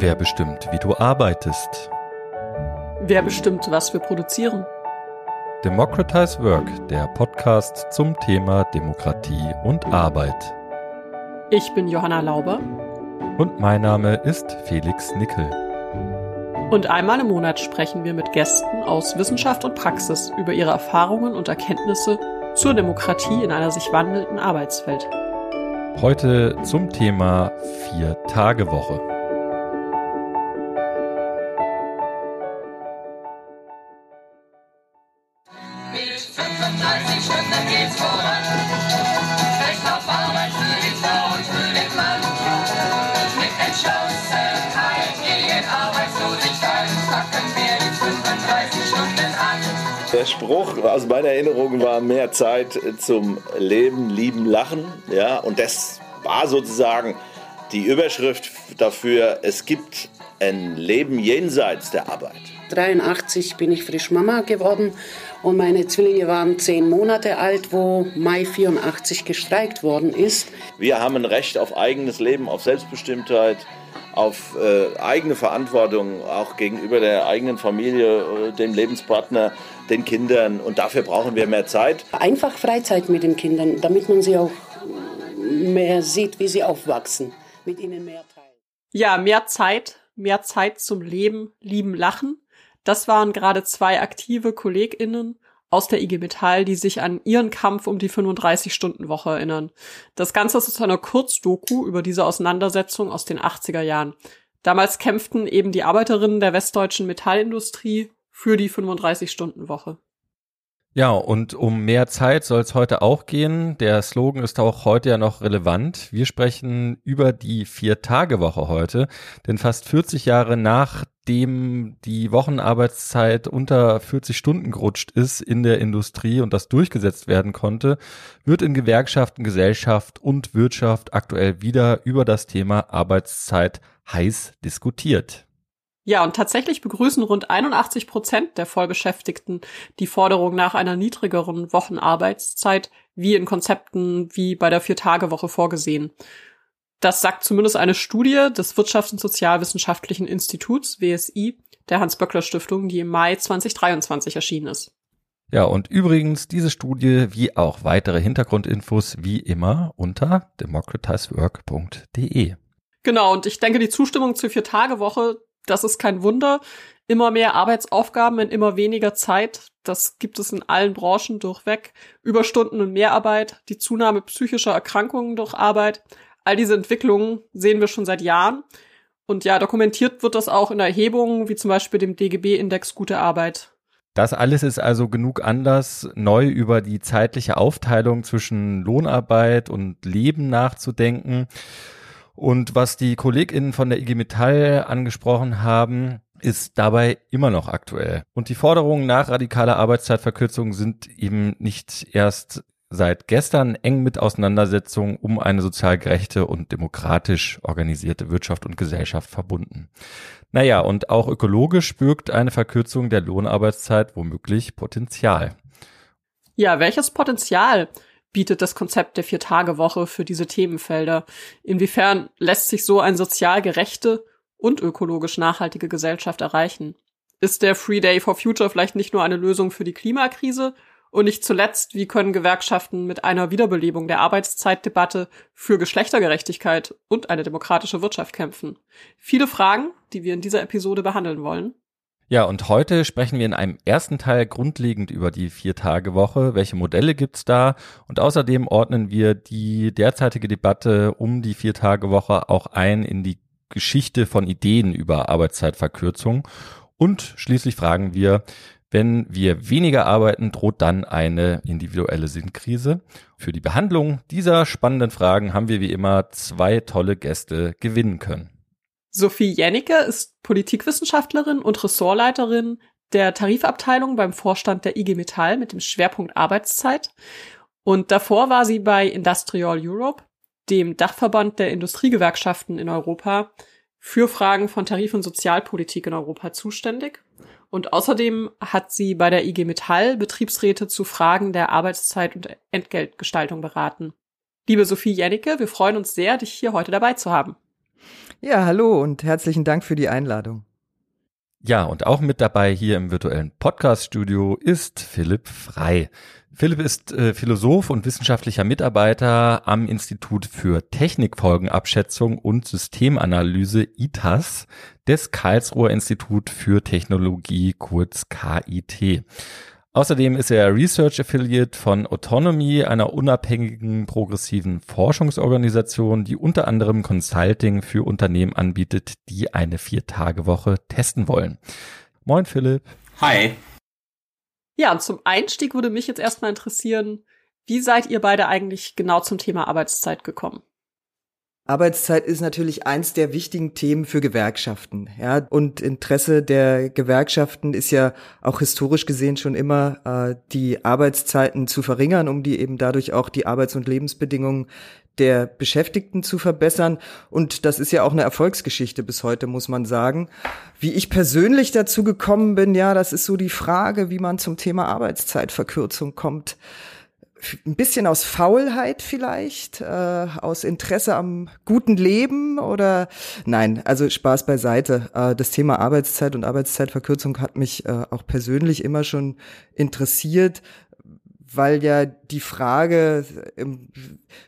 Wer bestimmt, wie du arbeitest? Wer bestimmt, was wir produzieren? Democratize Work, der Podcast zum Thema Demokratie und Arbeit. Ich bin Johanna Lauber. Und mein Name ist Felix Nickel. Und einmal im Monat sprechen wir mit Gästen aus Wissenschaft und Praxis über ihre Erfahrungen und Erkenntnisse zur Demokratie in einer sich wandelnden Arbeitswelt. Heute zum Thema Vier-Tage-Woche. Spruch aus meiner Erinnerung war mehr Zeit zum Leben, Lieben, Lachen. Ja, und das war sozusagen die Überschrift dafür, es gibt ein Leben jenseits der Arbeit. 83 bin ich frisch Mama geworden und meine Zwillinge waren zehn Monate alt, wo Mai 84 gestreikt worden ist. Wir haben ein Recht auf eigenes Leben, auf Selbstbestimmtheit, auf äh, eigene Verantwortung, auch gegenüber der eigenen Familie, äh, dem Lebenspartner, den Kindern. Und dafür brauchen wir mehr Zeit. Einfach Freizeit mit den Kindern, damit man sie auch mehr sieht, wie sie aufwachsen, mit ihnen mehr teilen. Ja, mehr Zeit, mehr Zeit zum Leben, lieben, lachen. Das waren gerade zwei aktive KollegInnen aus der IG Metall, die sich an ihren Kampf um die 35-Stunden-Woche erinnern. Das Ganze ist eine Kurzdoku über diese Auseinandersetzung aus den 80er Jahren. Damals kämpften eben die Arbeiterinnen der westdeutschen Metallindustrie für die 35-Stunden-Woche. Ja, und um mehr Zeit soll es heute auch gehen. Der Slogan ist auch heute ja noch relevant. Wir sprechen über die Vier-Tage-Woche heute, denn fast 40 Jahre nachdem die Wochenarbeitszeit unter 40 Stunden gerutscht ist in der Industrie und das durchgesetzt werden konnte, wird in Gewerkschaften, Gesellschaft und Wirtschaft aktuell wieder über das Thema Arbeitszeit heiß diskutiert. Ja, und tatsächlich begrüßen rund 81 Prozent der Vollbeschäftigten die Forderung nach einer niedrigeren Wochenarbeitszeit, wie in Konzepten wie bei der Vier-Tage-Woche vorgesehen. Das sagt zumindest eine Studie des Wirtschafts- und Sozialwissenschaftlichen Instituts, WSI, der Hans-Böckler-Stiftung, die im Mai 2023 erschienen ist. Ja, und übrigens diese Studie wie auch weitere Hintergrundinfos wie immer unter democratizework.de. Genau, und ich denke, die Zustimmung zur Vier-Tage-Woche, das ist kein Wunder. Immer mehr Arbeitsaufgaben in immer weniger Zeit. Das gibt es in allen Branchen durchweg. Überstunden und Mehrarbeit, die Zunahme psychischer Erkrankungen durch Arbeit. All diese Entwicklungen sehen wir schon seit Jahren. Und ja, dokumentiert wird das auch in Erhebungen, wie zum Beispiel dem DGB-Index Gute Arbeit. Das alles ist also genug Anlass, neu über die zeitliche Aufteilung zwischen Lohnarbeit und Leben nachzudenken. Und was die KollegInnen von der IG Metall angesprochen haben, ist dabei immer noch aktuell. Und die Forderungen nach radikaler Arbeitszeitverkürzung sind eben nicht erst seit gestern eng mit Auseinandersetzungen um eine sozial gerechte und demokratisch organisierte Wirtschaft und Gesellschaft verbunden. Naja, und auch ökologisch birgt eine Verkürzung der Lohnarbeitszeit womöglich Potenzial. Ja, welches Potenzial? Bietet das Konzept der Vier-Tage-Woche für diese Themenfelder? Inwiefern lässt sich so eine sozial gerechte und ökologisch nachhaltige Gesellschaft erreichen? Ist der Free Day for Future vielleicht nicht nur eine Lösung für die Klimakrise? Und nicht zuletzt, wie können Gewerkschaften mit einer Wiederbelebung der Arbeitszeitdebatte für Geschlechtergerechtigkeit und eine demokratische Wirtschaft kämpfen? Viele Fragen, die wir in dieser Episode behandeln wollen. Ja, und heute sprechen wir in einem ersten Teil grundlegend über die Vier-Tage-Woche. Welche Modelle gibt's da? Und außerdem ordnen wir die derzeitige Debatte um die Vier-Tage-Woche auch ein in die Geschichte von Ideen über Arbeitszeitverkürzung. Und schließlich fragen wir, wenn wir weniger arbeiten, droht dann eine individuelle Sinnkrise. Für die Behandlung dieser spannenden Fragen haben wir wie immer zwei tolle Gäste gewinnen können. Sophie Jennecke ist Politikwissenschaftlerin und Ressortleiterin der Tarifabteilung beim Vorstand der IG Metall mit dem Schwerpunkt Arbeitszeit. Und davor war sie bei Industrial Europe, dem Dachverband der Industriegewerkschaften in Europa, für Fragen von Tarif- und Sozialpolitik in Europa zuständig. Und außerdem hat sie bei der IG Metall Betriebsräte zu Fragen der Arbeitszeit und Entgeltgestaltung beraten. Liebe Sophie Jennecke, wir freuen uns sehr, dich hier heute dabei zu haben. Ja, hallo und herzlichen Dank für die Einladung. Ja, und auch mit dabei hier im virtuellen Podcast-Studio ist Philipp Frei. Philipp ist äh, Philosoph und wissenschaftlicher Mitarbeiter am Institut für Technikfolgenabschätzung und Systemanalyse ITAS des Karlsruher Institut für Technologie, kurz KIT. Außerdem ist er Research Affiliate von Autonomy, einer unabhängigen progressiven Forschungsorganisation, die unter anderem Consulting für Unternehmen anbietet, die eine Viertagewoche testen wollen. Moin Philipp. Hi. Ja, und zum Einstieg würde mich jetzt erstmal interessieren, wie seid ihr beide eigentlich genau zum Thema Arbeitszeit gekommen? Arbeitszeit ist natürlich eins der wichtigen Themen für Gewerkschaften, ja. Und Interesse der Gewerkschaften ist ja auch historisch gesehen schon immer, äh, die Arbeitszeiten zu verringern, um die eben dadurch auch die Arbeits- und Lebensbedingungen der Beschäftigten zu verbessern. Und das ist ja auch eine Erfolgsgeschichte bis heute, muss man sagen. Wie ich persönlich dazu gekommen bin, ja, das ist so die Frage, wie man zum Thema Arbeitszeitverkürzung kommt ein bisschen aus Faulheit vielleicht, äh, aus Interesse am guten Leben oder nein, also Spaß beiseite. Äh, das Thema Arbeitszeit und Arbeitszeitverkürzung hat mich äh, auch persönlich immer schon interessiert, weil ja die Frage, ähm,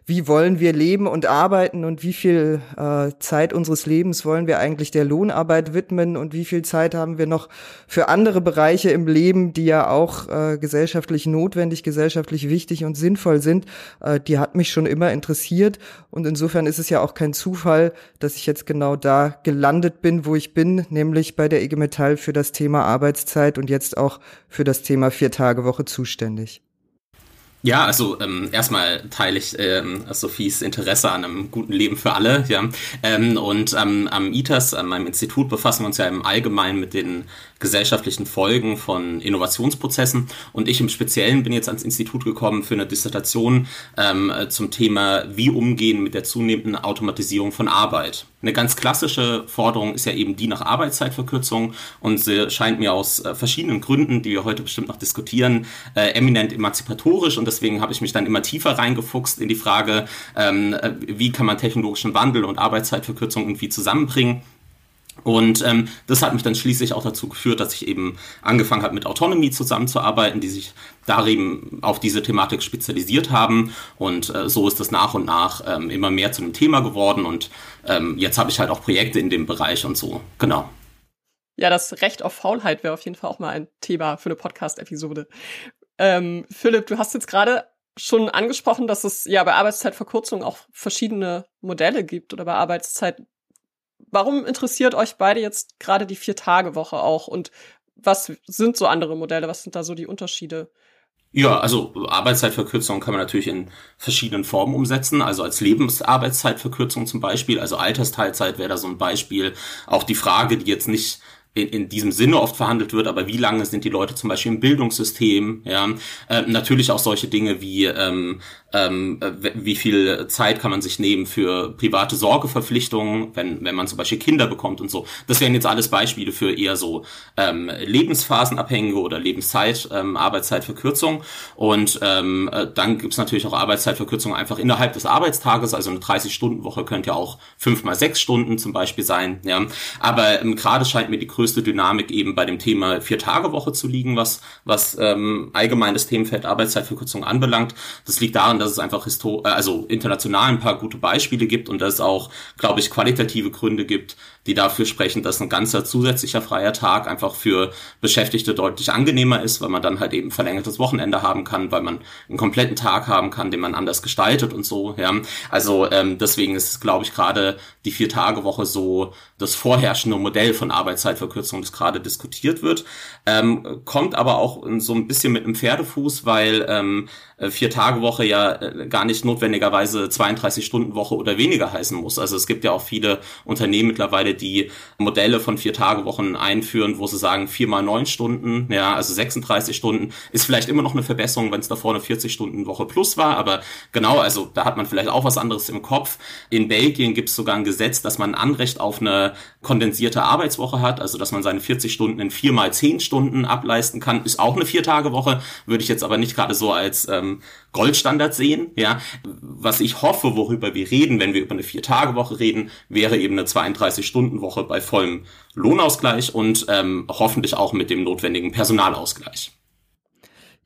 wie wollen wir leben und arbeiten und wie viel äh, Zeit unseres Lebens wollen wir eigentlich der Lohnarbeit widmen und wie viel Zeit haben wir noch für andere Bereiche im Leben, die ja auch äh, gesellschaftlich notwendig, gesellschaftlich wichtig und sinnvoll sind, äh, die hat mich schon immer interessiert und insofern ist es ja auch kein Zufall, dass ich jetzt genau da gelandet bin, wo ich bin, nämlich bei der IG Metall für das Thema Arbeitszeit und jetzt auch für das Thema Vier-Tage-Woche zuständig. Ja, also ähm, erstmal teile ich ähm, Sophies Interesse an einem guten Leben für alle. Ja, ähm, und ähm, am ITAS, an meinem Institut, befassen wir uns ja im Allgemeinen mit den gesellschaftlichen Folgen von Innovationsprozessen. Und ich im Speziellen bin jetzt ans Institut gekommen für eine Dissertation ähm, zum Thema, wie umgehen mit der zunehmenden Automatisierung von Arbeit. Eine ganz klassische Forderung ist ja eben die nach Arbeitszeitverkürzung und sie scheint mir aus äh, verschiedenen Gründen, die wir heute bestimmt noch diskutieren, äh, eminent emanzipatorisch und deswegen habe ich mich dann immer tiefer reingefuchst in die Frage, ähm, äh, wie kann man technologischen Wandel und Arbeitszeitverkürzung irgendwie zusammenbringen. Und ähm, das hat mich dann schließlich auch dazu geführt, dass ich eben angefangen habe, mit Autonomy zusammenzuarbeiten, die sich darin auf diese Thematik spezialisiert haben. Und äh, so ist das nach und nach ähm, immer mehr zu einem Thema geworden. Und ähm, jetzt habe ich halt auch Projekte in dem Bereich und so. Genau. Ja, das Recht auf Faulheit wäre auf jeden Fall auch mal ein Thema für eine Podcast-Episode. Ähm, Philipp, du hast jetzt gerade schon angesprochen, dass es ja bei Arbeitszeitverkürzung auch verschiedene Modelle gibt oder bei Arbeitszeit warum interessiert euch beide jetzt gerade die Vier-Tage-Woche auch und was sind so andere Modelle? Was sind da so die Unterschiede? Ja, also Arbeitszeitverkürzung kann man natürlich in verschiedenen Formen umsetzen. Also als Lebensarbeitszeitverkürzung zum Beispiel, also Altersteilzeit wäre da so ein Beispiel. Auch die Frage, die jetzt nicht in, in diesem Sinne oft verhandelt wird, aber wie lange sind die Leute zum Beispiel im Bildungssystem, ja, äh, natürlich auch solche Dinge wie ähm, ähm, wie viel Zeit kann man sich nehmen für private Sorgeverpflichtungen, wenn, wenn man zum Beispiel Kinder bekommt und so. Das wären jetzt alles Beispiele für eher so ähm, lebensphasenabhängige oder Lebenszeit, ähm, Arbeitszeitverkürzung. Und ähm, äh, dann gibt's natürlich auch Arbeitszeitverkürzung einfach innerhalb des Arbeitstages. Also eine 30-Stunden-Woche könnte ja auch fünf mal sechs Stunden zum Beispiel sein. Ja. Aber ähm, gerade scheint mir die größte Dynamik eben bei dem Thema Vier-Tage-Woche zu liegen, was, was ähm, allgemein das Themenfeld Arbeitszeitverkürzung anbelangt. Das liegt daran, dass es einfach histor äh, also international ein paar gute Beispiele gibt und dass es auch, glaube ich, qualitative Gründe gibt, die dafür sprechen, dass ein ganzer zusätzlicher freier Tag einfach für Beschäftigte deutlich angenehmer ist, weil man dann halt eben verlängertes Wochenende haben kann, weil man einen kompletten Tag haben kann, den man anders gestaltet und so. Ja, also ähm, deswegen ist, glaube ich, gerade die vier Tage Woche so das vorherrschende Modell von Arbeitszeitverkürzung, das gerade diskutiert wird, ähm, kommt aber auch so ein bisschen mit einem Pferdefuß, weil ähm, vier Tage Woche ja äh, gar nicht notwendigerweise 32 Stunden Woche oder weniger heißen muss. Also es gibt ja auch viele Unternehmen mittlerweile, die Modelle von vier Tage Wochen einführen, wo sie sagen vier mal neun Stunden, ja, also 36 Stunden ist vielleicht immer noch eine Verbesserung, wenn es davor eine 40 Stunden Woche plus war, aber genau, also da hat man vielleicht auch was anderes im Kopf. In Belgien gibt es sogar ein Gesetz, dass man ein Anrecht auf eine kondensierte Arbeitswoche hat, also sodass man seine 40 Stunden in vier mal zehn Stunden ableisten kann, ist auch eine Vier-Tage-Woche, würde ich jetzt aber nicht gerade so als ähm, Goldstandard sehen. Ja, was ich hoffe, worüber wir reden, wenn wir über eine Vier-Tage-Woche reden, wäre eben eine 32-Stunden-Woche bei vollem Lohnausgleich und ähm, hoffentlich auch mit dem notwendigen Personalausgleich.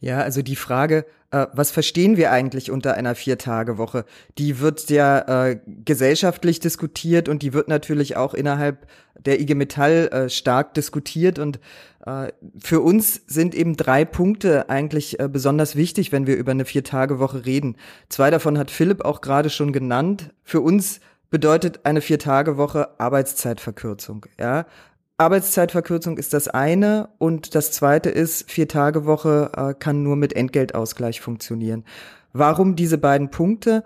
Ja, also die Frage, äh, was verstehen wir eigentlich unter einer Vier-Tage-Woche? Die wird ja äh, gesellschaftlich diskutiert und die wird natürlich auch innerhalb der IG Metall äh, stark diskutiert und äh, für uns sind eben drei Punkte eigentlich äh, besonders wichtig, wenn wir über eine Vier-Tage-Woche reden. Zwei davon hat Philipp auch gerade schon genannt. Für uns bedeutet eine Vier-Tage-Woche Arbeitszeitverkürzung. Ja, Arbeitszeitverkürzung ist das eine und das zweite ist, Vier-Tage-Woche äh, kann nur mit Entgeltausgleich funktionieren. Warum diese beiden Punkte?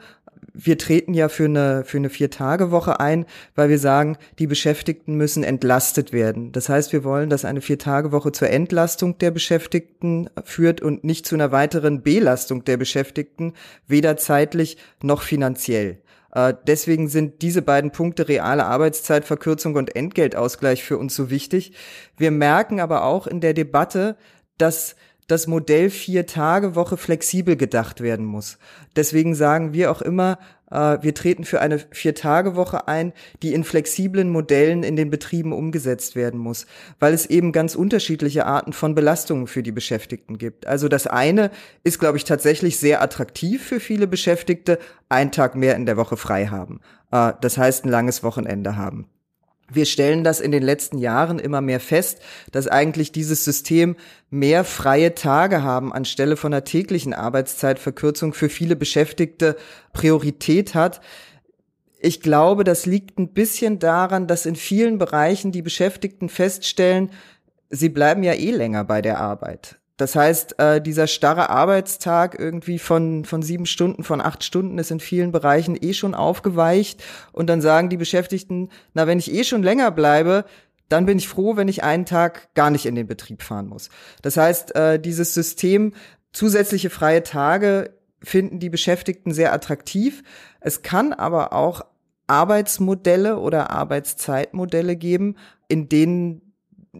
Wir treten ja für eine, für eine Vier-Tage-Woche ein, weil wir sagen, die Beschäftigten müssen entlastet werden. Das heißt, wir wollen, dass eine Vier-Tage-Woche zur Entlastung der Beschäftigten führt und nicht zu einer weiteren Belastung der Beschäftigten, weder zeitlich noch finanziell. Äh, deswegen sind diese beiden Punkte reale Arbeitszeitverkürzung und Entgeltausgleich für uns so wichtig. Wir merken aber auch in der Debatte, dass das Modell Vier-Tage-Woche flexibel gedacht werden muss. Deswegen sagen wir auch immer, äh, wir treten für eine Vier-Tage-Woche ein, die in flexiblen Modellen in den Betrieben umgesetzt werden muss, weil es eben ganz unterschiedliche Arten von Belastungen für die Beschäftigten gibt. Also das eine ist, glaube ich, tatsächlich sehr attraktiv für viele Beschäftigte, einen Tag mehr in der Woche frei haben. Äh, das heißt, ein langes Wochenende haben. Wir stellen das in den letzten Jahren immer mehr fest, dass eigentlich dieses System mehr freie Tage haben anstelle von einer täglichen Arbeitszeitverkürzung für viele Beschäftigte Priorität hat. Ich glaube, das liegt ein bisschen daran, dass in vielen Bereichen die Beschäftigten feststellen, sie bleiben ja eh länger bei der Arbeit. Das heißt, äh, dieser starre Arbeitstag irgendwie von, von sieben Stunden, von acht Stunden ist in vielen Bereichen eh schon aufgeweicht. Und dann sagen die Beschäftigten, na, wenn ich eh schon länger bleibe, dann bin ich froh, wenn ich einen Tag gar nicht in den Betrieb fahren muss. Das heißt, äh, dieses System zusätzliche freie Tage finden die Beschäftigten sehr attraktiv. Es kann aber auch Arbeitsmodelle oder Arbeitszeitmodelle geben, in denen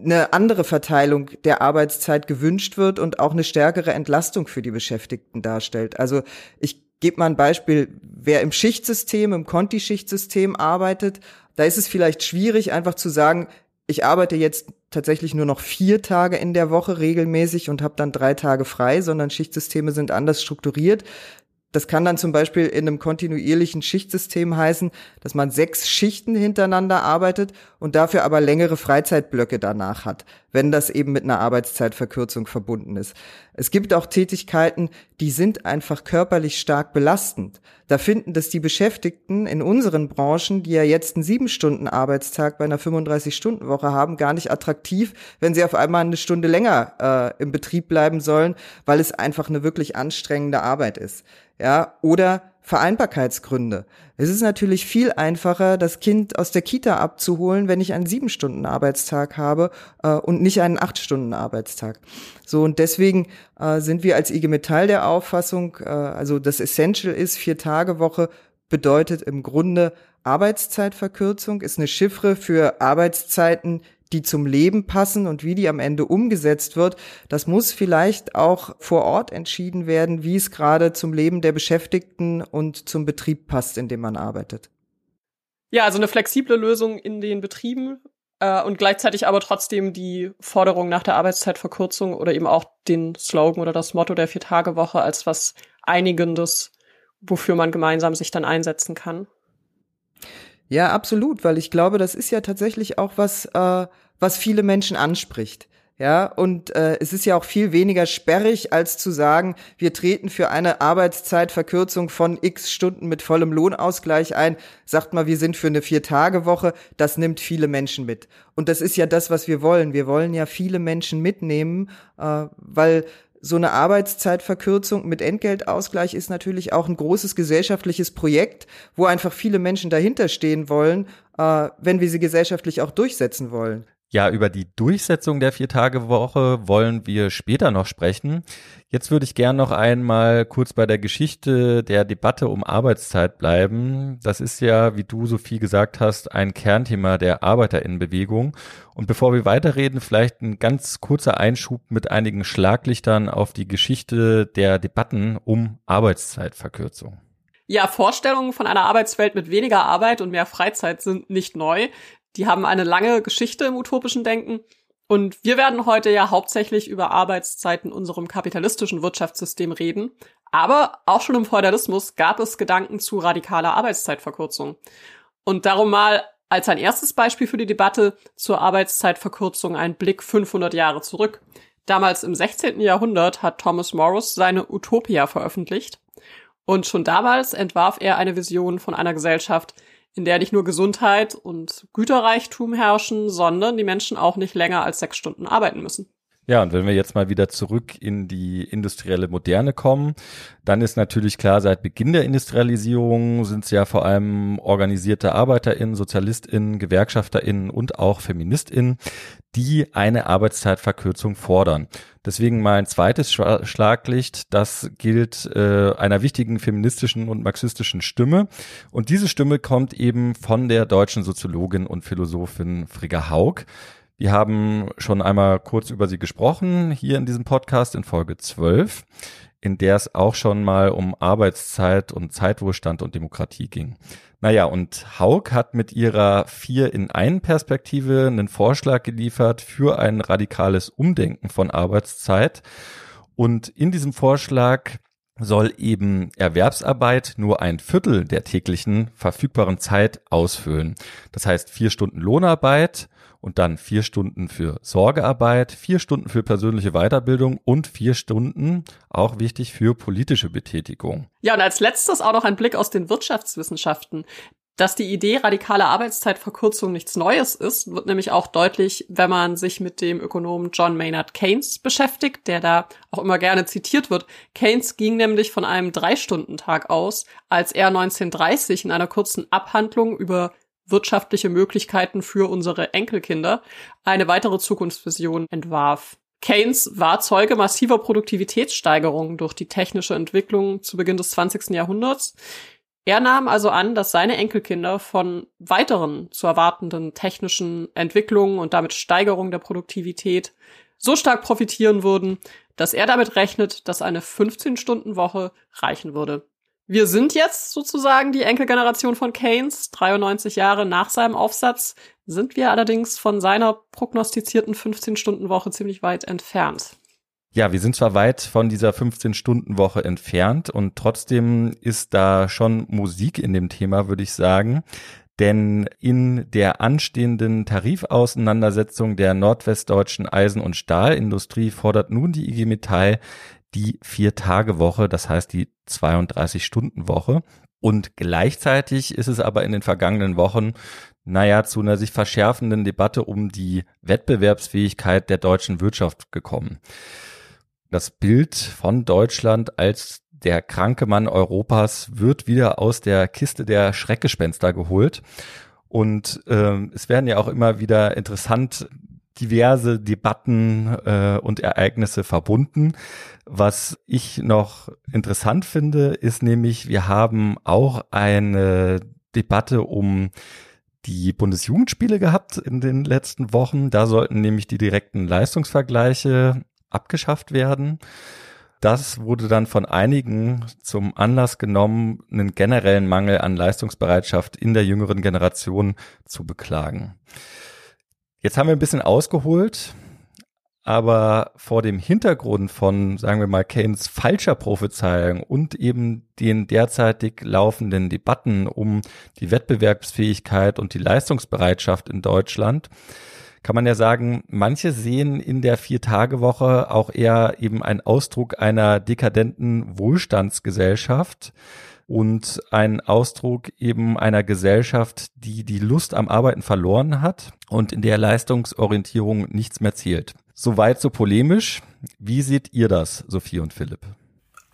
eine andere Verteilung der Arbeitszeit gewünscht wird und auch eine stärkere Entlastung für die Beschäftigten darstellt. Also ich gebe mal ein Beispiel, wer im Schichtsystem, im Conti-Schichtsystem arbeitet, da ist es vielleicht schwierig, einfach zu sagen, ich arbeite jetzt tatsächlich nur noch vier Tage in der Woche regelmäßig und habe dann drei Tage frei, sondern Schichtsysteme sind anders strukturiert. Das kann dann zum Beispiel in einem kontinuierlichen Schichtsystem heißen, dass man sechs Schichten hintereinander arbeitet und dafür aber längere Freizeitblöcke danach hat, wenn das eben mit einer Arbeitszeitverkürzung verbunden ist. Es gibt auch Tätigkeiten, die sind einfach körperlich stark belastend. Da finden das die Beschäftigten in unseren Branchen, die ja jetzt einen sieben Stunden Arbeitstag bei einer 35-Stunden-Woche haben, gar nicht attraktiv, wenn sie auf einmal eine Stunde länger äh, im Betrieb bleiben sollen, weil es einfach eine wirklich anstrengende Arbeit ist ja, oder Vereinbarkeitsgründe. Es ist natürlich viel einfacher, das Kind aus der Kita abzuholen, wenn ich einen sieben Stunden Arbeitstag habe äh, und nicht einen acht Stunden Arbeitstag. So und deswegen äh, sind wir als IG Metall der Auffassung, äh, also das Essential ist vier Tage Woche bedeutet im Grunde Arbeitszeitverkürzung ist eine Chiffre für Arbeitszeiten, die zum Leben passen und wie die am Ende umgesetzt wird, das muss vielleicht auch vor Ort entschieden werden, wie es gerade zum Leben der Beschäftigten und zum Betrieb passt, in dem man arbeitet. Ja, also eine flexible Lösung in den Betrieben äh, und gleichzeitig aber trotzdem die Forderung nach der Arbeitszeitverkürzung oder eben auch den Slogan oder das Motto der Vier-Tage-Woche als was Einigendes, wofür man gemeinsam sich dann einsetzen kann. Ja, absolut, weil ich glaube, das ist ja tatsächlich auch was, äh, was viele Menschen anspricht. Ja, und äh, es ist ja auch viel weniger sperrig, als zu sagen, wir treten für eine Arbeitszeitverkürzung von x Stunden mit vollem Lohnausgleich ein. Sagt mal, wir sind für eine Vier-Tage-Woche. Das nimmt viele Menschen mit. Und das ist ja das, was wir wollen. Wir wollen ja viele Menschen mitnehmen, äh, weil so eine Arbeitszeitverkürzung mit Entgeltausgleich ist natürlich auch ein großes gesellschaftliches Projekt, wo einfach viele Menschen dahinter stehen wollen, äh, wenn wir sie gesellschaftlich auch durchsetzen wollen. Ja, über die Durchsetzung der Vier-Tage-Woche wollen wir später noch sprechen. Jetzt würde ich gern noch einmal kurz bei der Geschichte der Debatte um Arbeitszeit bleiben. Das ist ja, wie du so viel gesagt hast, ein Kernthema der Arbeiterinnenbewegung. Und bevor wir weiterreden, vielleicht ein ganz kurzer Einschub mit einigen Schlaglichtern auf die Geschichte der Debatten um Arbeitszeitverkürzung. Ja, Vorstellungen von einer Arbeitswelt mit weniger Arbeit und mehr Freizeit sind nicht neu. Die haben eine lange Geschichte im utopischen Denken. Und wir werden heute ja hauptsächlich über Arbeitszeiten in unserem kapitalistischen Wirtschaftssystem reden. Aber auch schon im Feudalismus gab es Gedanken zu radikaler Arbeitszeitverkürzung. Und darum mal als ein erstes Beispiel für die Debatte zur Arbeitszeitverkürzung ein Blick 500 Jahre zurück. Damals im 16. Jahrhundert hat Thomas Morris seine Utopia veröffentlicht. Und schon damals entwarf er eine Vision von einer Gesellschaft, in der nicht nur Gesundheit und Güterreichtum herrschen, sondern die Menschen auch nicht länger als sechs Stunden arbeiten müssen. Ja, und wenn wir jetzt mal wieder zurück in die industrielle Moderne kommen, dann ist natürlich klar, seit Beginn der Industrialisierung sind es ja vor allem organisierte ArbeiterInnen, SozialistInnen, GewerkschafterInnen und auch FeministInnen, die eine Arbeitszeitverkürzung fordern. Deswegen mal ein zweites Schlaglicht, das gilt äh, einer wichtigen feministischen und marxistischen Stimme. Und diese Stimme kommt eben von der deutschen Soziologin und Philosophin Frigga Haug. Wir haben schon einmal kurz über sie gesprochen, hier in diesem Podcast in Folge 12, in der es auch schon mal um Arbeitszeit und Zeitwohlstand und Demokratie ging. Naja, und Haug hat mit ihrer vier in einen Perspektive einen Vorschlag geliefert für ein radikales Umdenken von Arbeitszeit. Und in diesem Vorschlag soll eben Erwerbsarbeit nur ein Viertel der täglichen verfügbaren Zeit ausfüllen. Das heißt vier Stunden Lohnarbeit und dann vier Stunden für Sorgearbeit, vier Stunden für persönliche Weiterbildung und vier Stunden, auch wichtig, für politische Betätigung. Ja, und als letztes auch noch ein Blick aus den Wirtschaftswissenschaften. Dass die Idee radikale Arbeitszeitverkürzung nichts Neues ist, wird nämlich auch deutlich, wenn man sich mit dem Ökonomen John Maynard Keynes beschäftigt, der da auch immer gerne zitiert wird. Keynes ging nämlich von einem Drei-Stunden-Tag aus, als er 1930 in einer kurzen Abhandlung über wirtschaftliche Möglichkeiten für unsere Enkelkinder eine weitere Zukunftsvision entwarf. Keynes war Zeuge massiver Produktivitätssteigerungen durch die technische Entwicklung zu Beginn des 20. Jahrhunderts. Er nahm also an, dass seine Enkelkinder von weiteren zu erwartenden technischen Entwicklungen und damit Steigerung der Produktivität so stark profitieren würden, dass er damit rechnet, dass eine 15-Stunden-Woche reichen würde. Wir sind jetzt sozusagen die Enkelgeneration von Keynes. 93 Jahre nach seinem Aufsatz sind wir allerdings von seiner prognostizierten 15-Stunden-Woche ziemlich weit entfernt. Ja, wir sind zwar weit von dieser 15-Stunden-Woche entfernt und trotzdem ist da schon Musik in dem Thema, würde ich sagen. Denn in der anstehenden Tarifauseinandersetzung der nordwestdeutschen Eisen- und Stahlindustrie fordert nun die IG Metall die Vier-Tage-Woche, das heißt die 32-Stunden-Woche. Und gleichzeitig ist es aber in den vergangenen Wochen, naja, zu einer sich verschärfenden Debatte um die Wettbewerbsfähigkeit der deutschen Wirtschaft gekommen. Das Bild von Deutschland als der kranke Mann Europas wird wieder aus der Kiste der Schreckgespenster geholt. Und äh, es werden ja auch immer wieder interessant diverse Debatten äh, und Ereignisse verbunden. Was ich noch interessant finde, ist nämlich, wir haben auch eine Debatte um die Bundesjugendspiele gehabt in den letzten Wochen. Da sollten nämlich die direkten Leistungsvergleiche abgeschafft werden. Das wurde dann von einigen zum Anlass genommen, einen generellen Mangel an Leistungsbereitschaft in der jüngeren Generation zu beklagen. Jetzt haben wir ein bisschen ausgeholt, aber vor dem Hintergrund von, sagen wir mal, Keynes falscher Prophezeiung und eben den derzeitig laufenden Debatten um die Wettbewerbsfähigkeit und die Leistungsbereitschaft in Deutschland, kann man ja sagen, manche sehen in der Vier-Tage-Woche auch eher eben ein Ausdruck einer dekadenten Wohlstandsgesellschaft und ein Ausdruck eben einer Gesellschaft, die die Lust am Arbeiten verloren hat und in der Leistungsorientierung nichts mehr zählt. Soweit so polemisch. Wie seht ihr das, Sophie und Philipp?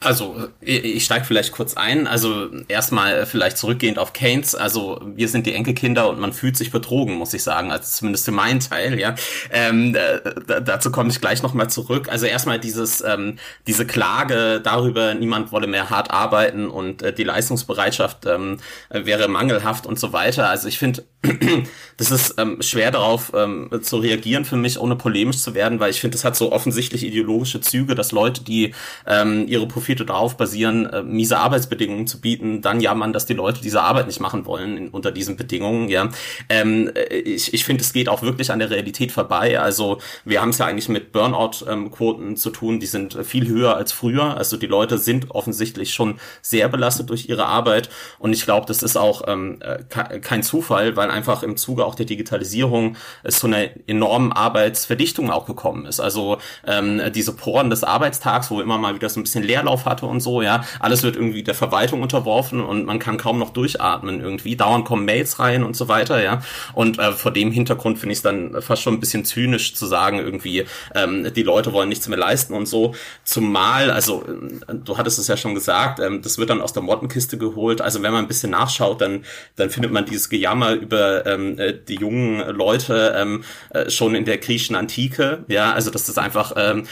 Also ich steige vielleicht kurz ein. Also erstmal vielleicht zurückgehend auf Keynes. Also wir sind die Enkelkinder und man fühlt sich betrogen, muss ich sagen. Also zumindest für meinen Teil. Ja, ähm, äh, dazu komme ich gleich nochmal zurück. Also erstmal dieses ähm, diese Klage darüber, niemand wolle mehr hart arbeiten und äh, die Leistungsbereitschaft ähm, wäre mangelhaft und so weiter. Also ich finde, das ist ähm, schwer darauf ähm, zu reagieren für mich, ohne polemisch zu werden, weil ich finde, das hat so offensichtlich ideologische Züge, dass Leute, die ähm, ihre Profile Profite darauf basieren, äh, miese Arbeitsbedingungen zu bieten, dann jammern, dass die Leute diese Arbeit nicht machen wollen in, unter diesen Bedingungen. Ja, ähm, äh, ich, ich finde, es geht auch wirklich an der Realität vorbei. Also wir haben es ja eigentlich mit Burnout-Quoten ähm, zu tun, die sind viel höher als früher. Also die Leute sind offensichtlich schon sehr belastet durch ihre Arbeit und ich glaube, das ist auch ähm, äh, kein Zufall, weil einfach im Zuge auch der Digitalisierung es zu einer enormen Arbeitsverdichtung auch gekommen ist. Also ähm, diese Poren des Arbeitstags, wo immer mal wieder so ein bisschen Leerlauf hatte und so, ja. Alles wird irgendwie der Verwaltung unterworfen und man kann kaum noch durchatmen irgendwie. Dauernd kommen Mails rein und so weiter, ja. Und äh, vor dem Hintergrund finde ich es dann fast schon ein bisschen zynisch zu sagen, irgendwie, ähm, die Leute wollen nichts mehr leisten und so. Zumal, also, äh, du hattest es ja schon gesagt, ähm, das wird dann aus der Mottenkiste geholt. Also wenn man ein bisschen nachschaut, dann, dann findet man dieses Gejammer über ähm, äh, die jungen Leute ähm, äh, schon in der griechischen Antike, ja. Also das ist einfach ähm,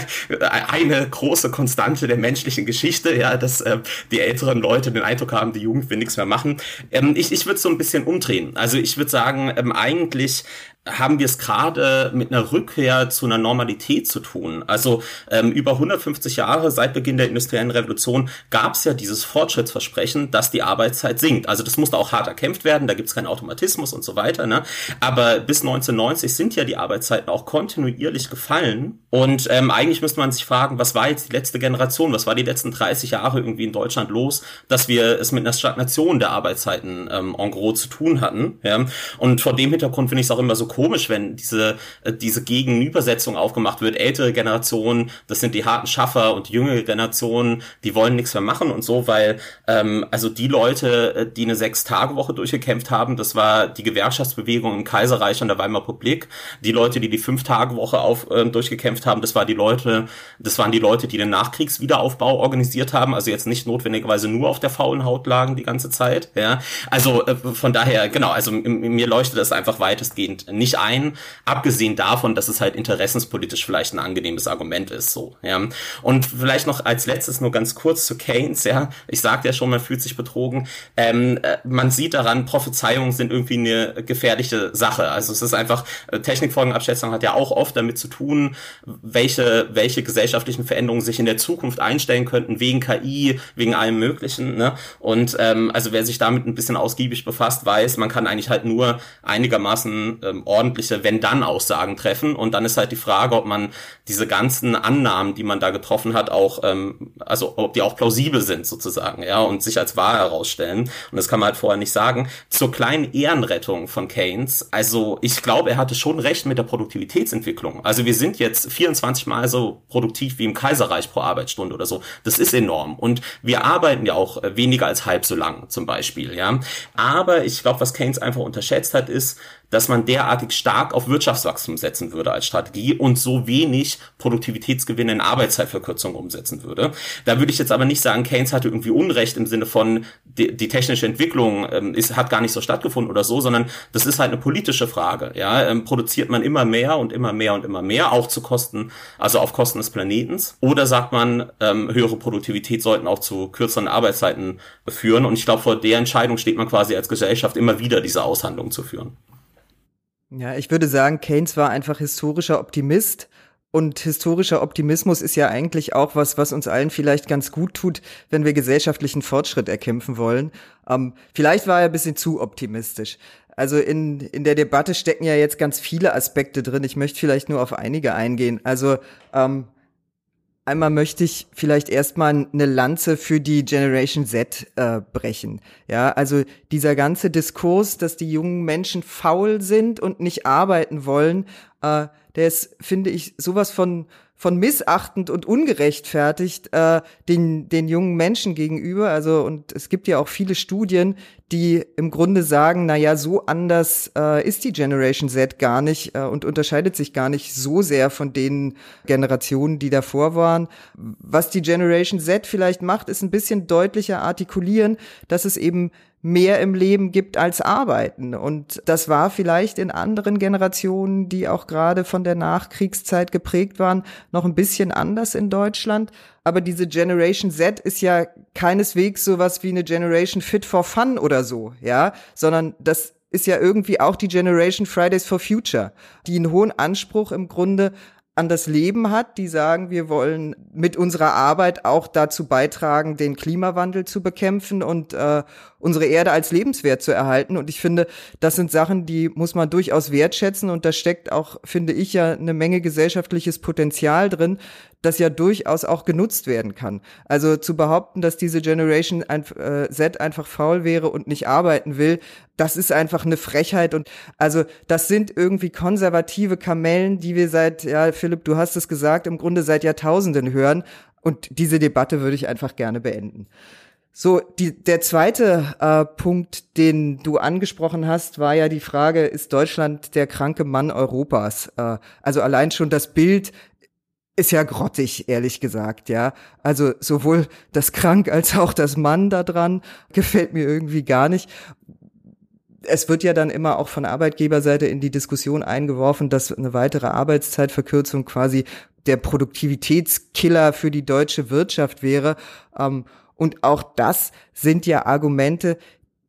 eine große Konstante der menschlichen Geschichte, ja, dass äh, die älteren Leute den Eindruck haben, die Jugend will nichts mehr machen. Ähm, ich ich würde so ein bisschen umdrehen. Also ich würde sagen, ähm, eigentlich haben wir es gerade mit einer Rückkehr zu einer Normalität zu tun. Also ähm, über 150 Jahre seit Beginn der industriellen Revolution gab es ja dieses Fortschrittsversprechen, dass die Arbeitszeit sinkt. Also das musste auch hart erkämpft werden, da gibt es keinen Automatismus und so weiter. Ne? Aber bis 1990 sind ja die Arbeitszeiten auch kontinuierlich gefallen. Und ähm, eigentlich müsste man sich fragen, was war jetzt die letzte Generation, was war die letzten 30 Jahre irgendwie in Deutschland los, dass wir es mit einer Stagnation der Arbeitszeiten ähm, en gros zu tun hatten. Ja? Und vor dem Hintergrund finde ich es auch immer so komisch, wenn diese, äh, diese Gegenübersetzung aufgemacht wird. Ältere Generationen, das sind die harten Schaffer und jüngere Generation, die wollen nichts mehr machen und so, weil ähm, also die Leute, äh, die eine Sechs-Tage-Woche durchgekämpft haben, das war die Gewerkschaftsbewegung im Kaiserreich und der Weimarer Republik. Die Leute, die die Fünf-Tage-Woche auf äh, durchgekämpft haben, das war die Leute, das waren die Leute, die den Nachkriegswiederaufbau organisiert haben, also jetzt nicht notwendigerweise nur auf der faulen Haut lagen die ganze Zeit. Ja, also äh, von daher genau, also mir leuchtet das einfach weitestgehend nicht nicht ein, abgesehen davon, dass es halt interessenspolitisch vielleicht ein angenehmes Argument ist, so, ja. Und vielleicht noch als letztes nur ganz kurz zu Keynes, ja. Ich sagte ja schon, man fühlt sich betrogen. Ähm, äh, man sieht daran, Prophezeiungen sind irgendwie eine gefährliche Sache. Also es ist einfach, äh, Technikfolgenabschätzung hat ja auch oft damit zu tun, welche, welche gesellschaftlichen Veränderungen sich in der Zukunft einstellen könnten, wegen KI, wegen allem Möglichen, ne. Und, ähm, also wer sich damit ein bisschen ausgiebig befasst, weiß, man kann eigentlich halt nur einigermaßen ähm, ordentliche Wenn-Dann-Aussagen treffen. Und dann ist halt die Frage, ob man diese ganzen Annahmen, die man da getroffen hat, auch, ähm, also ob die auch plausibel sind sozusagen, ja, und sich als wahr herausstellen. Und das kann man halt vorher nicht sagen. Zur kleinen Ehrenrettung von Keynes, also ich glaube, er hatte schon recht mit der Produktivitätsentwicklung. Also wir sind jetzt 24 Mal so produktiv wie im Kaiserreich pro Arbeitsstunde oder so. Das ist enorm. Und wir arbeiten ja auch weniger als halb so lang zum Beispiel, ja. Aber ich glaube, was Keynes einfach unterschätzt hat, ist, dass man derartig stark auf Wirtschaftswachstum setzen würde als Strategie und so wenig Produktivitätsgewinne in Arbeitszeitverkürzung umsetzen würde. Da würde ich jetzt aber nicht sagen, Keynes hatte irgendwie Unrecht im Sinne von die, die technische Entwicklung ähm, ist, hat gar nicht so stattgefunden oder so, sondern das ist halt eine politische Frage. Ja, ähm, produziert man immer mehr und immer mehr und immer mehr, auch zu Kosten, also auf Kosten des Planetens, oder sagt man, ähm, höhere Produktivität sollten auch zu kürzeren Arbeitszeiten führen? Und ich glaube, vor der Entscheidung steht man quasi als Gesellschaft immer wieder, diese Aushandlung zu führen. Ja, ich würde sagen, Keynes war einfach historischer Optimist. Und historischer Optimismus ist ja eigentlich auch was, was uns allen vielleicht ganz gut tut, wenn wir gesellschaftlichen Fortschritt erkämpfen wollen. Ähm, vielleicht war er ein bisschen zu optimistisch. Also in, in der Debatte stecken ja jetzt ganz viele Aspekte drin. Ich möchte vielleicht nur auf einige eingehen. Also ähm, Einmal möchte ich vielleicht erstmal eine Lanze für die Generation Z äh, brechen. Ja, also dieser ganze Diskurs, dass die jungen Menschen faul sind und nicht arbeiten wollen, äh, der ist, finde ich, sowas von von missachtend und ungerechtfertigt äh, den den jungen Menschen gegenüber. Also und es gibt ja auch viele Studien, die im Grunde sagen, na ja, so anders äh, ist die Generation Z gar nicht äh, und unterscheidet sich gar nicht so sehr von den Generationen, die davor waren. Was die Generation Z vielleicht macht, ist ein bisschen deutlicher artikulieren, dass es eben mehr im Leben gibt als arbeiten. Und das war vielleicht in anderen Generationen, die auch gerade von der Nachkriegszeit geprägt waren, noch ein bisschen anders in Deutschland. Aber diese Generation Z ist ja keineswegs sowas wie eine Generation Fit for Fun oder so, ja, sondern das ist ja irgendwie auch die Generation Fridays for Future, die einen hohen Anspruch im Grunde an das Leben hat, die sagen, wir wollen mit unserer Arbeit auch dazu beitragen, den Klimawandel zu bekämpfen und äh, unsere Erde als lebenswert zu erhalten. Und ich finde, das sind Sachen, die muss man durchaus wertschätzen. Und da steckt auch, finde ich, ja eine Menge gesellschaftliches Potenzial drin, das ja durchaus auch genutzt werden kann. Also zu behaupten, dass diese Generation äh, Z einfach faul wäre und nicht arbeiten will, das ist einfach eine Frechheit und also das sind irgendwie konservative Kamellen, die wir seit, ja, Philipp, du hast es gesagt, im Grunde seit Jahrtausenden hören und diese Debatte würde ich einfach gerne beenden. So, die, der zweite äh, Punkt, den du angesprochen hast, war ja die Frage, ist Deutschland der kranke Mann Europas? Äh, also allein schon das Bild ist ja grottig, ehrlich gesagt, ja. Also sowohl das Krank als auch das Mann da dran gefällt mir irgendwie gar nicht. Es wird ja dann immer auch von Arbeitgeberseite in die Diskussion eingeworfen, dass eine weitere Arbeitszeitverkürzung quasi der Produktivitätskiller für die deutsche Wirtschaft wäre. Ähm, und auch das sind ja Argumente,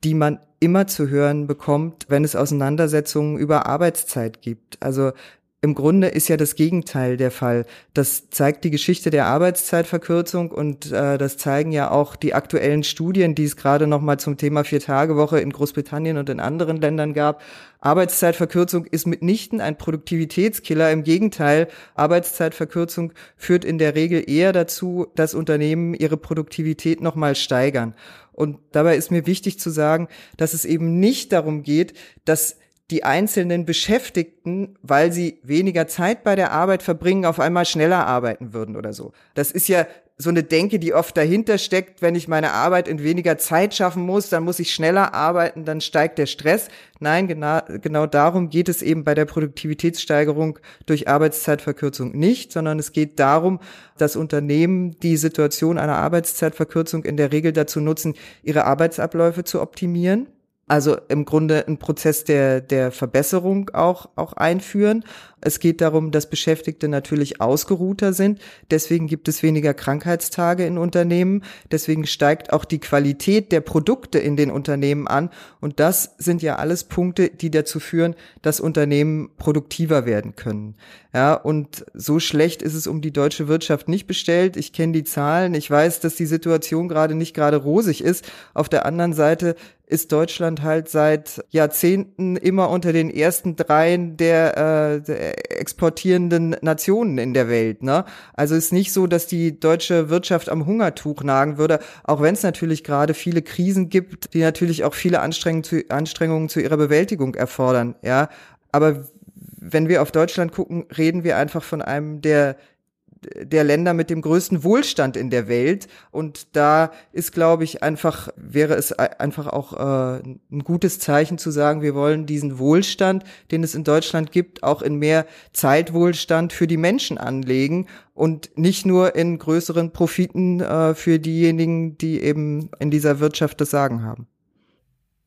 die man immer zu hören bekommt, wenn es Auseinandersetzungen über Arbeitszeit gibt. Also im Grunde ist ja das Gegenteil der Fall. Das zeigt die Geschichte der Arbeitszeitverkürzung und äh, das zeigen ja auch die aktuellen Studien, die es gerade noch mal zum Thema Vier-Tage-Woche in Großbritannien und in anderen Ländern gab. Arbeitszeitverkürzung ist mitnichten ein Produktivitätskiller. Im Gegenteil, Arbeitszeitverkürzung führt in der Regel eher dazu, dass Unternehmen ihre Produktivität noch mal steigern. Und dabei ist mir wichtig zu sagen, dass es eben nicht darum geht, dass die einzelnen Beschäftigten, weil sie weniger Zeit bei der Arbeit verbringen, auf einmal schneller arbeiten würden oder so. Das ist ja so eine Denke, die oft dahinter steckt, wenn ich meine Arbeit in weniger Zeit schaffen muss, dann muss ich schneller arbeiten, dann steigt der Stress. Nein, genau, genau darum geht es eben bei der Produktivitätssteigerung durch Arbeitszeitverkürzung nicht, sondern es geht darum, dass Unternehmen die Situation einer Arbeitszeitverkürzung in der Regel dazu nutzen, ihre Arbeitsabläufe zu optimieren also im Grunde ein Prozess der, der Verbesserung auch, auch einführen. Es geht darum, dass Beschäftigte natürlich ausgeruhter sind. Deswegen gibt es weniger Krankheitstage in Unternehmen. Deswegen steigt auch die Qualität der Produkte in den Unternehmen an. Und das sind ja alles Punkte, die dazu führen, dass Unternehmen produktiver werden können. Ja, und so schlecht ist es um die deutsche Wirtschaft nicht bestellt. Ich kenne die Zahlen. Ich weiß, dass die Situation gerade nicht gerade rosig ist. Auf der anderen Seite ist Deutschland halt seit Jahrzehnten immer unter den ersten dreien der, äh, der exportierenden Nationen in der Welt. Ne? Also ist nicht so, dass die deutsche Wirtschaft am Hungertuch nagen würde, auch wenn es natürlich gerade viele Krisen gibt, die natürlich auch viele Anstrengungen zu, Anstrengungen zu ihrer Bewältigung erfordern. Ja, aber wenn wir auf Deutschland gucken, reden wir einfach von einem der der Länder mit dem größten Wohlstand in der Welt. Und da ist, glaube ich, einfach, wäre es einfach auch äh, ein gutes Zeichen zu sagen, wir wollen diesen Wohlstand, den es in Deutschland gibt, auch in mehr Zeitwohlstand für die Menschen anlegen und nicht nur in größeren Profiten äh, für diejenigen, die eben in dieser Wirtschaft das Sagen haben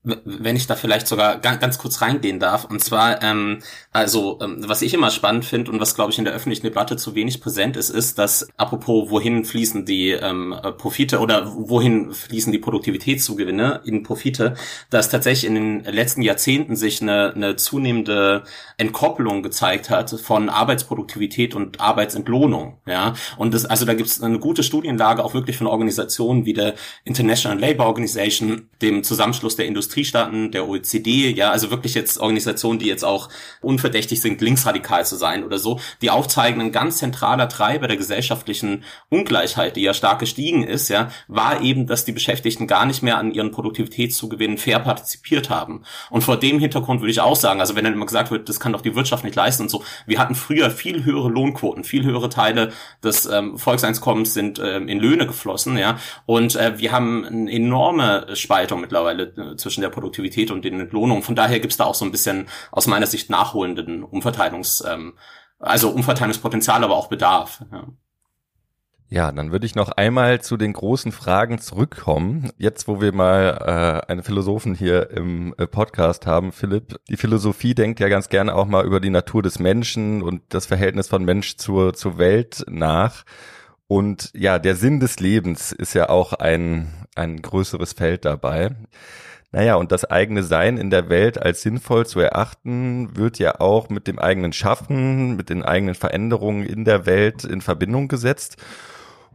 wenn ich da vielleicht sogar ganz, ganz kurz reingehen darf. Und zwar, ähm, also ähm, was ich immer spannend finde und was, glaube ich, in der öffentlichen Debatte zu wenig präsent ist, ist, dass apropos, wohin fließen die ähm, Profite oder wohin fließen die Produktivitätszugewinne in Profite, dass tatsächlich in den letzten Jahrzehnten sich eine, eine zunehmende Entkopplung gezeigt hat von Arbeitsproduktivität und Arbeitsentlohnung. Ja, und das, also da gibt es eine gute Studienlage auch wirklich von Organisationen wie der International Labour Organization, dem Zusammenschluss der Industrie Industriestaaten, der OECD, ja, also wirklich jetzt Organisationen, die jetzt auch unverdächtig sind, linksradikal zu sein oder so, die aufzeigen, ein ganz zentraler Treiber der gesellschaftlichen Ungleichheit, die ja stark gestiegen ist, ja, war eben, dass die Beschäftigten gar nicht mehr an ihren Produktivitätszugewinnen fair partizipiert haben. Und vor dem Hintergrund würde ich auch sagen, also wenn dann immer gesagt wird, das kann doch die Wirtschaft nicht leisten und so, wir hatten früher viel höhere Lohnquoten, viel höhere Teile des ähm, Volkseinkommens sind ähm, in Löhne geflossen, ja, und äh, wir haben eine enorme Spaltung mittlerweile äh, zwischen der Produktivität und den Entlohnungen. Von daher gibt es da auch so ein bisschen aus meiner Sicht nachholenden Umverteilungs, ähm, also Umverteilungspotenzial, aber auch Bedarf. Ja. Ja, dann würde ich noch einmal zu den großen Fragen zurückkommen. Jetzt, wo wir mal äh, einen Philosophen hier im äh, Podcast haben, Philipp. Die Philosophie denkt ja ganz gerne auch mal über die Natur des Menschen und das Verhältnis von Mensch zur, zur Welt nach. Und ja, der Sinn des Lebens ist ja auch ein, ein größeres Feld dabei. Naja, und das eigene Sein in der Welt als sinnvoll zu erachten, wird ja auch mit dem eigenen Schaffen, mit den eigenen Veränderungen in der Welt in Verbindung gesetzt.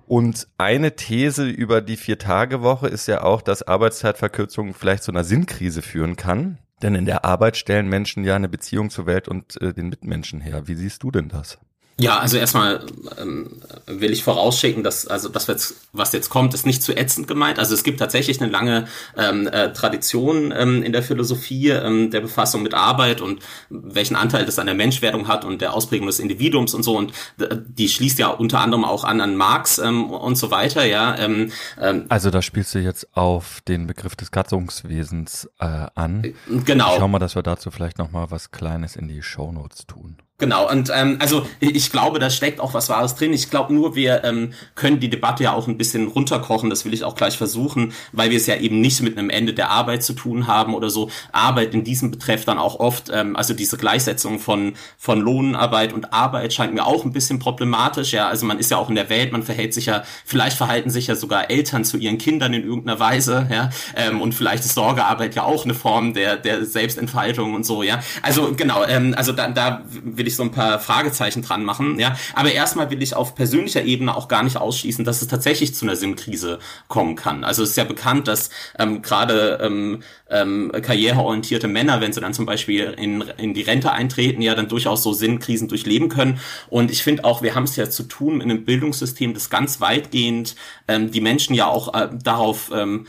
Und eine These über die Vier-Tage-Woche ist ja auch, dass Arbeitszeitverkürzung vielleicht zu einer Sinnkrise führen kann. Denn in der Arbeit stellen Menschen ja eine Beziehung zur Welt und äh, den Mitmenschen her. Wie siehst du denn das? Ja, also erstmal ähm, will ich vorausschicken, dass also das was jetzt kommt, ist nicht zu ätzend gemeint. Also es gibt tatsächlich eine lange ähm, äh, Tradition ähm, in der Philosophie ähm, der Befassung mit Arbeit und welchen Anteil das an der Menschwerdung hat und der Ausprägung des Individuums und so. Und äh, die schließt ja unter anderem auch an an Marx ähm, und so weiter. Ja. Ähm, ähm, also da spielst du jetzt auf den Begriff des Gattungswesens äh, an. Genau. Schauen wir, dass wir dazu vielleicht noch mal was Kleines in die Shownotes tun. Genau, und ähm, also ich glaube, da steckt auch was Wahres drin. Ich glaube nur, wir ähm, können die Debatte ja auch ein bisschen runterkochen, das will ich auch gleich versuchen, weil wir es ja eben nicht mit einem Ende der Arbeit zu tun haben oder so. Arbeit in diesem Betreff dann auch oft, ähm, also diese Gleichsetzung von, von Lohnarbeit und Arbeit scheint mir auch ein bisschen problematisch. Ja, also man ist ja auch in der Welt, man verhält sich ja, vielleicht verhalten sich ja sogar Eltern zu ihren Kindern in irgendeiner Weise, ja, ähm, und vielleicht ist Sorgearbeit ja auch eine Form der, der Selbstentfaltung und so, ja. Also genau, ähm, also da, da will will ich so ein paar Fragezeichen dran machen, ja. Aber erstmal will ich auf persönlicher Ebene auch gar nicht ausschließen, dass es tatsächlich zu einer Sinnkrise kommen kann. Also es ist ja bekannt, dass ähm, gerade ähm, ähm, karriereorientierte Männer, wenn sie dann zum Beispiel in, in die Rente eintreten, ja dann durchaus so Sinnkrisen durchleben können. Und ich finde auch, wir haben es ja zu tun in einem Bildungssystem, das ganz weitgehend ähm, die Menschen ja auch äh, darauf ähm,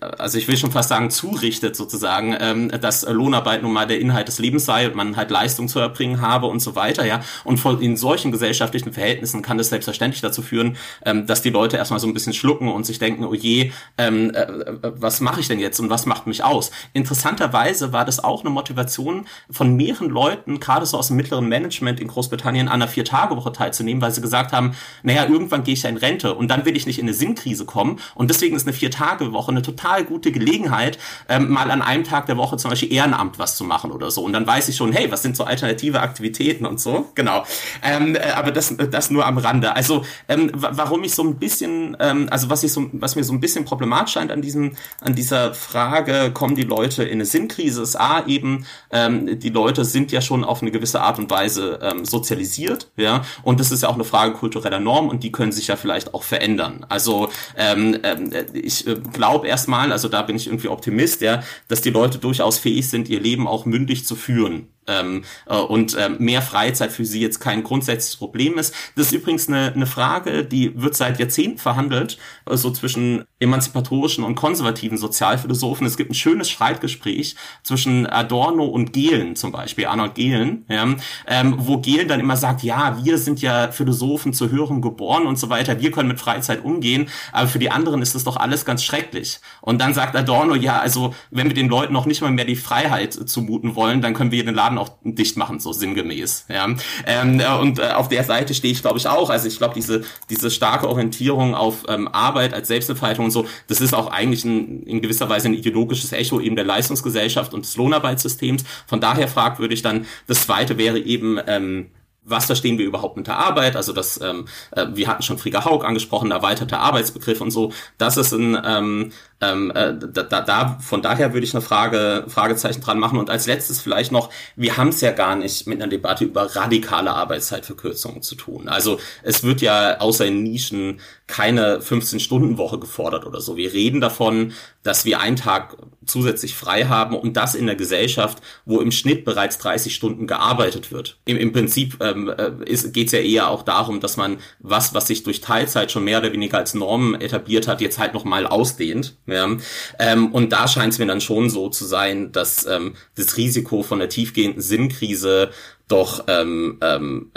also ich will schon fast sagen, zurichtet sozusagen, ähm, dass Lohnarbeit nun mal der Inhalt des Lebens sei und man halt Leistung zu erbringen habe und so weiter, ja. Und in solchen gesellschaftlichen Verhältnissen kann das selbstverständlich dazu führen, ähm, dass die Leute erstmal so ein bisschen schlucken und sich denken, oh je, ähm, äh, was mache ich denn jetzt und was macht mich aus? Interessanterweise war das auch eine Motivation von mehreren Leuten, gerade so aus dem mittleren Management in Großbritannien, an einer Vier-Tage-Woche teilzunehmen, weil sie gesagt haben, naja, irgendwann gehe ich ja in Rente und dann will ich nicht in eine Sinnkrise kommen und deswegen ist eine Vier-Tage-Woche eine total gute Gelegenheit, ähm, mal an einem Tag der Woche zum Beispiel Ehrenamt was zu machen oder so. Und dann weiß ich schon, hey, was sind so alternative Aktivitäten und so. Genau. Ähm, äh, aber das, das nur am Rande. Also ähm, warum ich so ein bisschen, ähm, also was ich so, was mir so ein bisschen problematisch scheint an diesem, an dieser Frage, kommen die Leute in eine Sinnkrise, ist A eben, ähm, die Leute sind ja schon auf eine gewisse Art und Weise ähm, sozialisiert, ja, und das ist ja auch eine Frage kultureller Norm und die können sich ja vielleicht auch verändern. Also ähm, ähm, ich äh, glaube erst erstmal, also da bin ich irgendwie Optimist, ja, dass die Leute durchaus fähig sind, ihr Leben auch mündig zu führen ähm, äh, und äh, mehr Freizeit für sie jetzt kein grundsätzliches Problem ist. Das ist übrigens eine, eine Frage, die wird seit Jahrzehnten verhandelt, äh, so zwischen emanzipatorischen und konservativen Sozialphilosophen. Es gibt ein schönes Streitgespräch zwischen Adorno und Gehlen zum Beispiel, Arnold Gehlen, ja, ähm, wo Gehlen dann immer sagt, ja, wir sind ja Philosophen zur Hörung geboren und so weiter, wir können mit Freizeit umgehen, aber für die anderen ist das doch alles ganz schrecklich. Und dann sagt Adorno, ja, also wenn wir den Leuten noch nicht mal mehr die Freiheit zumuten wollen, dann können wir den Laden auch dicht machen, so sinngemäß. Ja. Ähm, äh, und äh, auf der Seite stehe ich, glaube ich, auch. Also ich glaube, diese, diese starke Orientierung auf ähm, Arbeit als Selbstentfaltung und so, das ist auch eigentlich ein, in gewisser Weise ein ideologisches Echo eben der Leistungsgesellschaft und des Lohnarbeitssystems. Von daher fragwürdig dann, das zweite wäre eben, ähm, was verstehen wir überhaupt unter Arbeit? Also das, ähm, äh, wir hatten schon Frieger Haug angesprochen, erweiterte Arbeitsbegriff und so. Das ist ein ähm, ähm, äh, da, da, von daher würde ich eine Frage, Fragezeichen dran machen. Und als letztes vielleicht noch, wir haben es ja gar nicht mit einer Debatte über radikale Arbeitszeitverkürzungen zu tun. Also es wird ja außer in Nischen keine 15-Stunden-Woche gefordert oder so. Wir reden davon, dass wir einen Tag zusätzlich frei haben und das in der Gesellschaft, wo im Schnitt bereits 30 Stunden gearbeitet wird. Im, im Prinzip ähm, äh, geht es ja eher auch darum, dass man was, was sich durch Teilzeit schon mehr oder weniger als Norm etabliert hat, jetzt halt nochmal ausdehnt. Ja? Ähm, und da scheint es mir dann schon so zu sein, dass ähm, das Risiko von der tiefgehenden Sinnkrise doch ähm, ähm,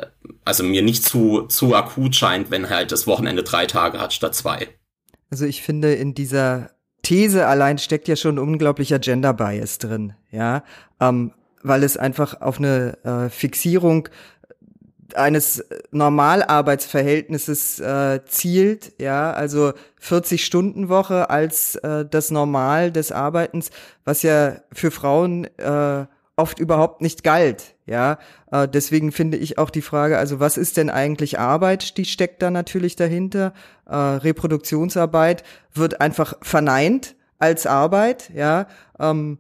also mir nicht zu, zu akut scheint, wenn halt das Wochenende drei Tage hat statt zwei. Also ich finde in dieser These allein steckt ja schon unglaublicher Gender Bias drin, ja, ähm, weil es einfach auf eine äh, Fixierung eines Normalarbeitsverhältnisses äh, zielt, ja, also 40 Stunden Woche als äh, das Normal des Arbeitens, was ja für Frauen äh, oft überhaupt nicht galt, ja. Äh, deswegen finde ich auch die Frage, also was ist denn eigentlich Arbeit? Die steckt da natürlich dahinter. Äh, Reproduktionsarbeit wird einfach verneint als Arbeit, ja. Ähm,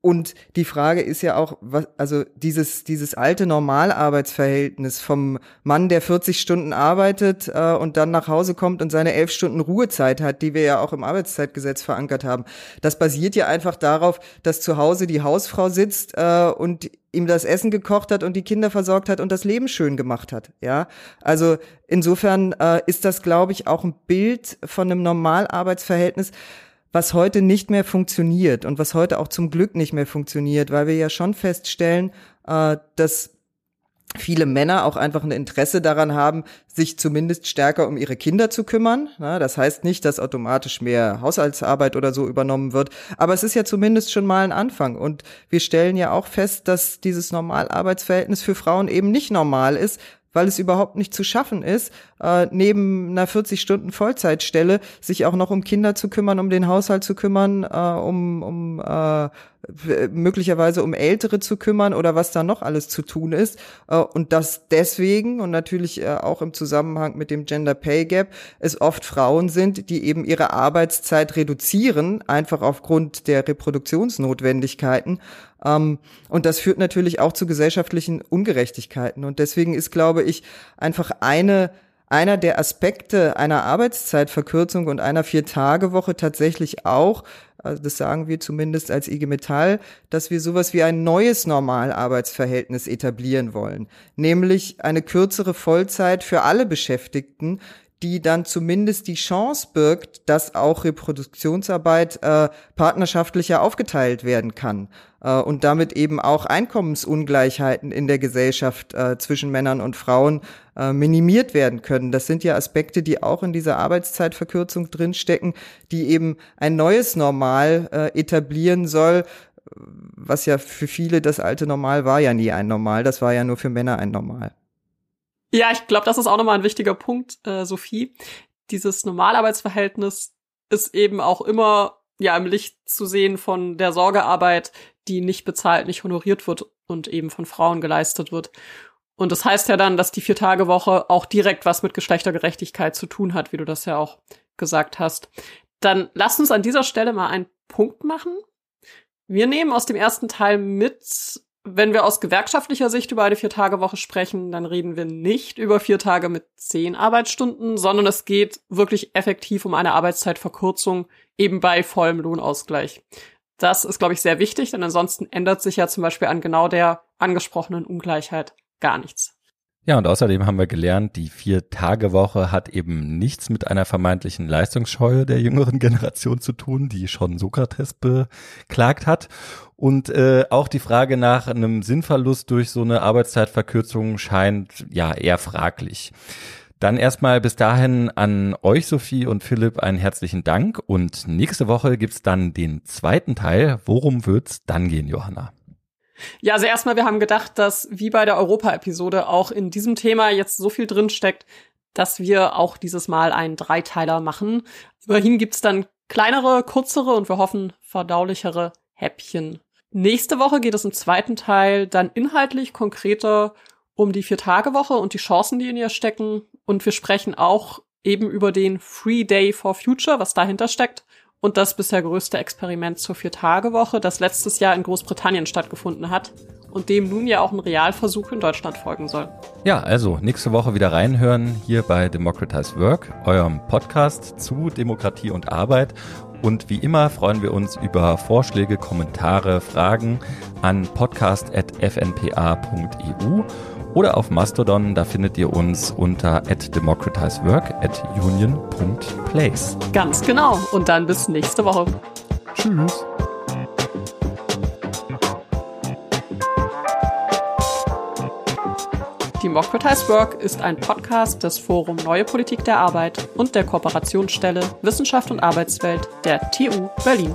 und die Frage ist ja auch, was, also dieses, dieses alte Normalarbeitsverhältnis vom Mann, der 40 Stunden arbeitet äh, und dann nach Hause kommt und seine elf Stunden Ruhezeit hat, die wir ja auch im Arbeitszeitgesetz verankert haben. Das basiert ja einfach darauf, dass zu Hause die Hausfrau sitzt äh, und ihm das Essen gekocht hat und die Kinder versorgt hat und das Leben schön gemacht hat. Ja, also insofern äh, ist das, glaube ich, auch ein Bild von einem Normalarbeitsverhältnis was heute nicht mehr funktioniert und was heute auch zum Glück nicht mehr funktioniert, weil wir ja schon feststellen, äh, dass viele Männer auch einfach ein Interesse daran haben, sich zumindest stärker um ihre Kinder zu kümmern. das heißt nicht, dass automatisch mehr Haushaltsarbeit oder so übernommen wird, aber es ist ja zumindest schon mal ein Anfang. Und wir stellen ja auch fest, dass dieses Normalarbeitsverhältnis für Frauen eben nicht normal ist, weil es überhaupt nicht zu schaffen ist, äh, neben einer 40 Stunden Vollzeitstelle sich auch noch um Kinder zu kümmern, um den Haushalt zu kümmern, äh, um, um äh, möglicherweise um Ältere zu kümmern oder was da noch alles zu tun ist. Äh, und dass deswegen und natürlich äh, auch im Zusammenhang mit dem Gender Pay Gap es oft Frauen sind, die eben ihre Arbeitszeit reduzieren, einfach aufgrund der Reproduktionsnotwendigkeiten. Ähm, und das führt natürlich auch zu gesellschaftlichen Ungerechtigkeiten. Und deswegen ist, glaube ich, einfach eine einer der Aspekte einer Arbeitszeitverkürzung und einer Vier-Tage-Woche tatsächlich auch, also das sagen wir zumindest als IG Metall, dass wir sowas wie ein neues Normalarbeitsverhältnis etablieren wollen, nämlich eine kürzere Vollzeit für alle Beschäftigten, die dann zumindest die Chance birgt, dass auch Reproduktionsarbeit äh, partnerschaftlicher aufgeteilt werden kann äh, und damit eben auch Einkommensungleichheiten in der Gesellschaft äh, zwischen Männern und Frauen äh, minimiert werden können. Das sind ja Aspekte, die auch in dieser Arbeitszeitverkürzung drinstecken, die eben ein neues Normal äh, etablieren soll, was ja für viele das alte Normal war ja nie ein Normal, das war ja nur für Männer ein Normal. Ja, ich glaube, das ist auch nochmal ein wichtiger Punkt, äh, Sophie. Dieses Normalarbeitsverhältnis ist eben auch immer ja im Licht zu sehen von der Sorgearbeit, die nicht bezahlt, nicht honoriert wird und eben von Frauen geleistet wird. Und das heißt ja dann, dass die Vier-Tage-Woche auch direkt was mit Geschlechtergerechtigkeit zu tun hat, wie du das ja auch gesagt hast. Dann lass uns an dieser Stelle mal einen Punkt machen. Wir nehmen aus dem ersten Teil mit, wenn wir aus gewerkschaftlicher Sicht über eine Vier-Tage-Woche sprechen, dann reden wir nicht über vier Tage mit zehn Arbeitsstunden, sondern es geht wirklich effektiv um eine Arbeitszeitverkürzung eben bei vollem Lohnausgleich. Das ist, glaube ich, sehr wichtig, denn ansonsten ändert sich ja zum Beispiel an genau der angesprochenen Ungleichheit gar nichts. Ja, und außerdem haben wir gelernt, die Vier-Tage-Woche hat eben nichts mit einer vermeintlichen Leistungsscheue der jüngeren Generation zu tun, die schon Sokrates beklagt hat. Und äh, auch die Frage nach einem Sinnverlust durch so eine Arbeitszeitverkürzung scheint ja eher fraglich. Dann erstmal bis dahin an euch, Sophie und Philipp, einen herzlichen Dank. Und nächste Woche gibt's dann den zweiten Teil. Worum wird's dann gehen, Johanna? Ja, also erstmal, wir haben gedacht, dass wie bei der Europa-Episode auch in diesem Thema jetzt so viel drin steckt, dass wir auch dieses Mal einen Dreiteiler machen. Immerhin gibt's dann kleinere, kürzere und wir hoffen verdaulichere Häppchen. Nächste Woche geht es im zweiten Teil dann inhaltlich konkreter um die Vier-Tage-Woche und die Chancen, die in ihr stecken. Und wir sprechen auch eben über den Free Day for Future, was dahinter steckt und das bisher größte Experiment zur Vier-Tage-Woche, das letztes Jahr in Großbritannien stattgefunden hat und dem nun ja auch ein Realversuch in Deutschland folgen soll. Ja, also nächste Woche wieder reinhören hier bei Democratize Work, eurem Podcast zu Demokratie und Arbeit. Und wie immer freuen wir uns über Vorschläge, Kommentare, Fragen an podcast.fnpa.eu oder auf Mastodon, da findet ihr uns unter at democratizework at union.place. Ganz genau. Und dann bis nächste Woche. Tschüss. Democratize Work ist ein Podcast des Forum Neue Politik der Arbeit und der Kooperationsstelle Wissenschaft und Arbeitswelt der TU Berlin.